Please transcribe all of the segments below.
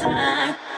time.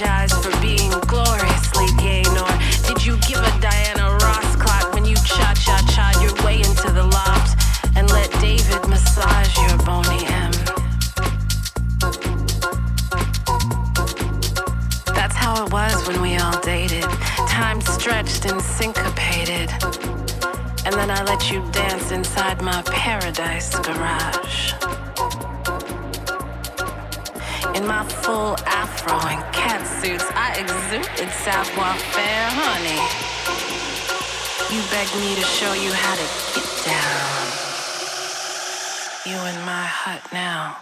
Apologize for being gloriously gay, nor did you give a Diana Ross clock when you cha cha cha your way into the loft and let David massage your Boney M. That's how it was when we all dated. Time stretched and syncopated. And then I let you dance inside my paradise garage. My full afro and cat suits, I exuded savoir faire, honey. You begged me to show you how to get down. You in my hut now.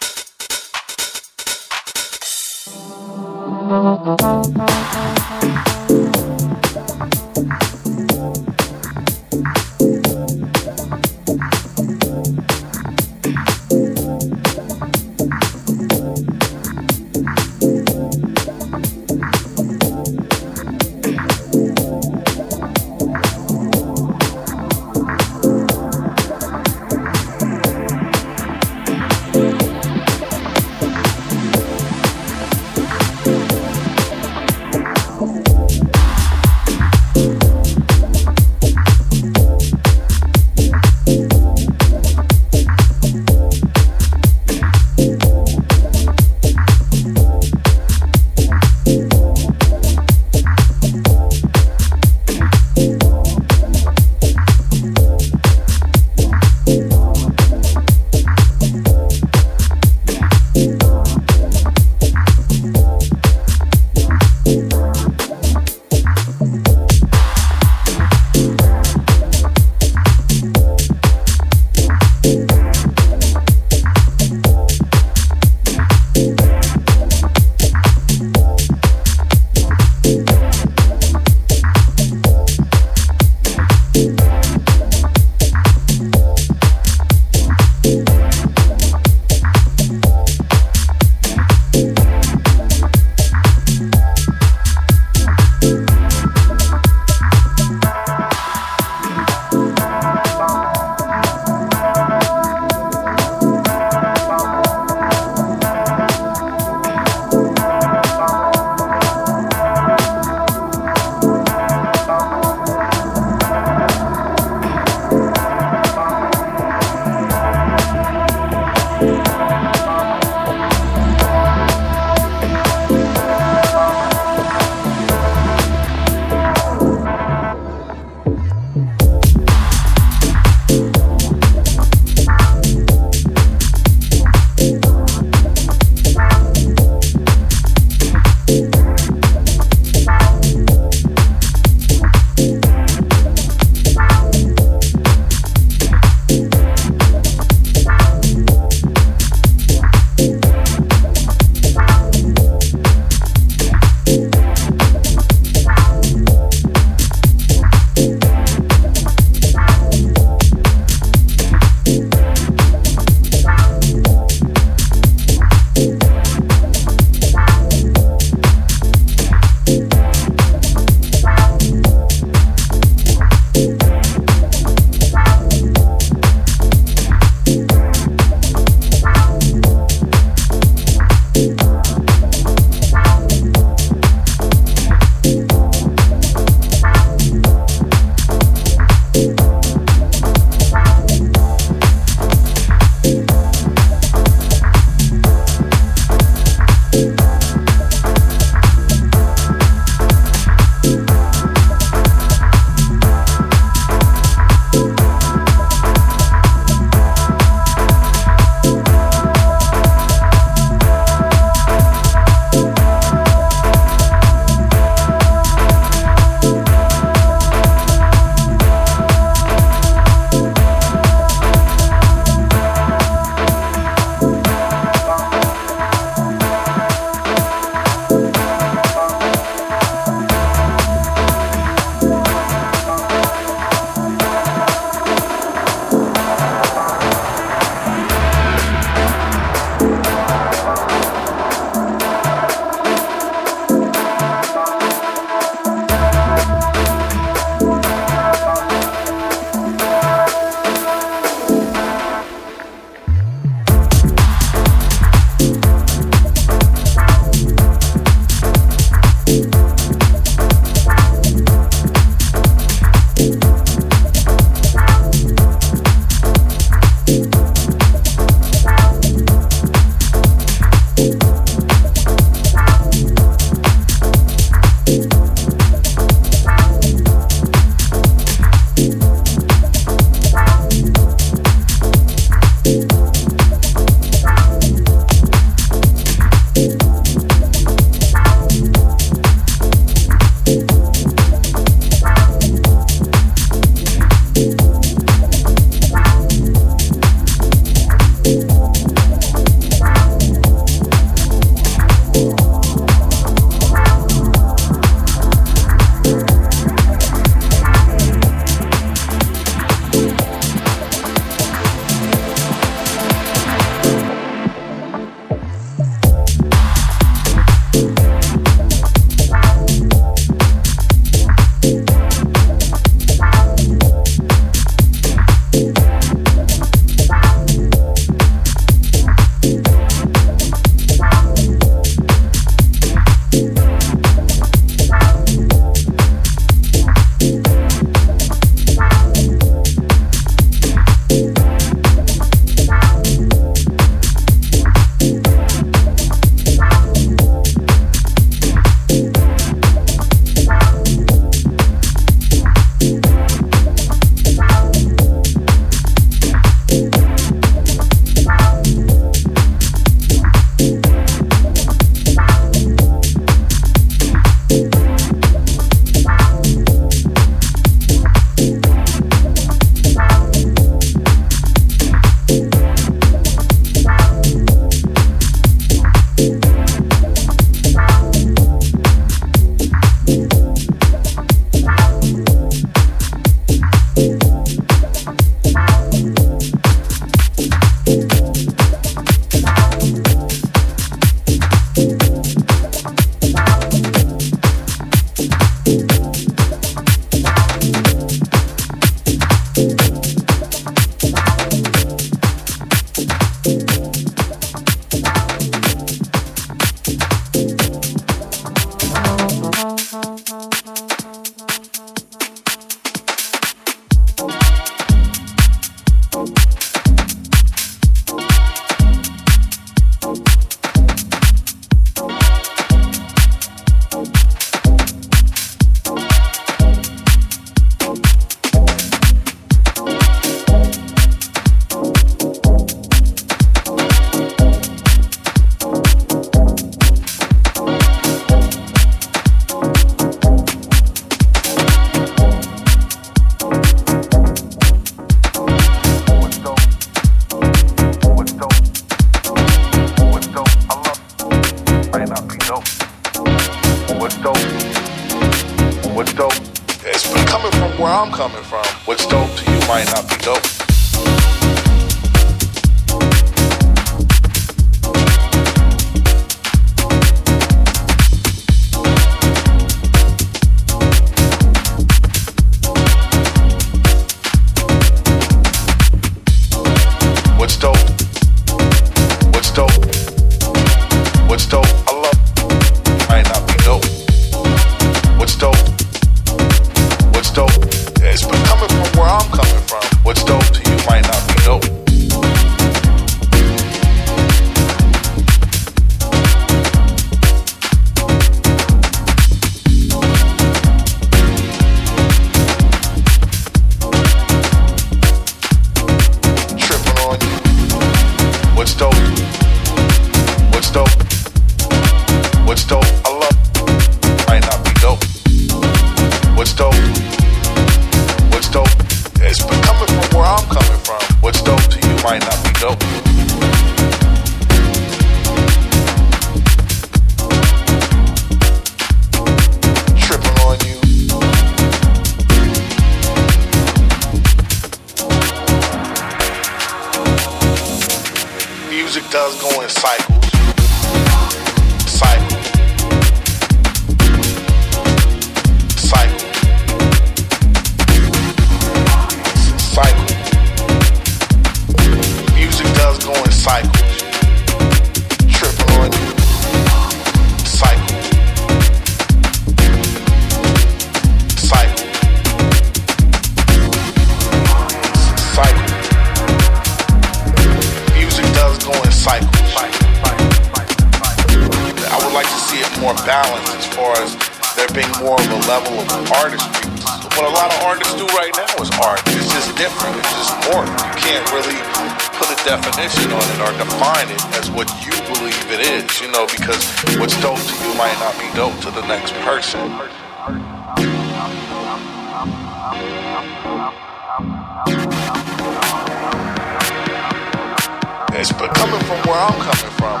Yes, but coming from where I'm coming from,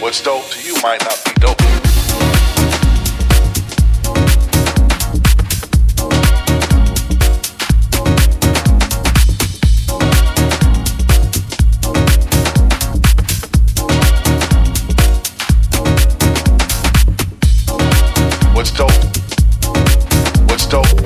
what's dope to you might not be dope. stole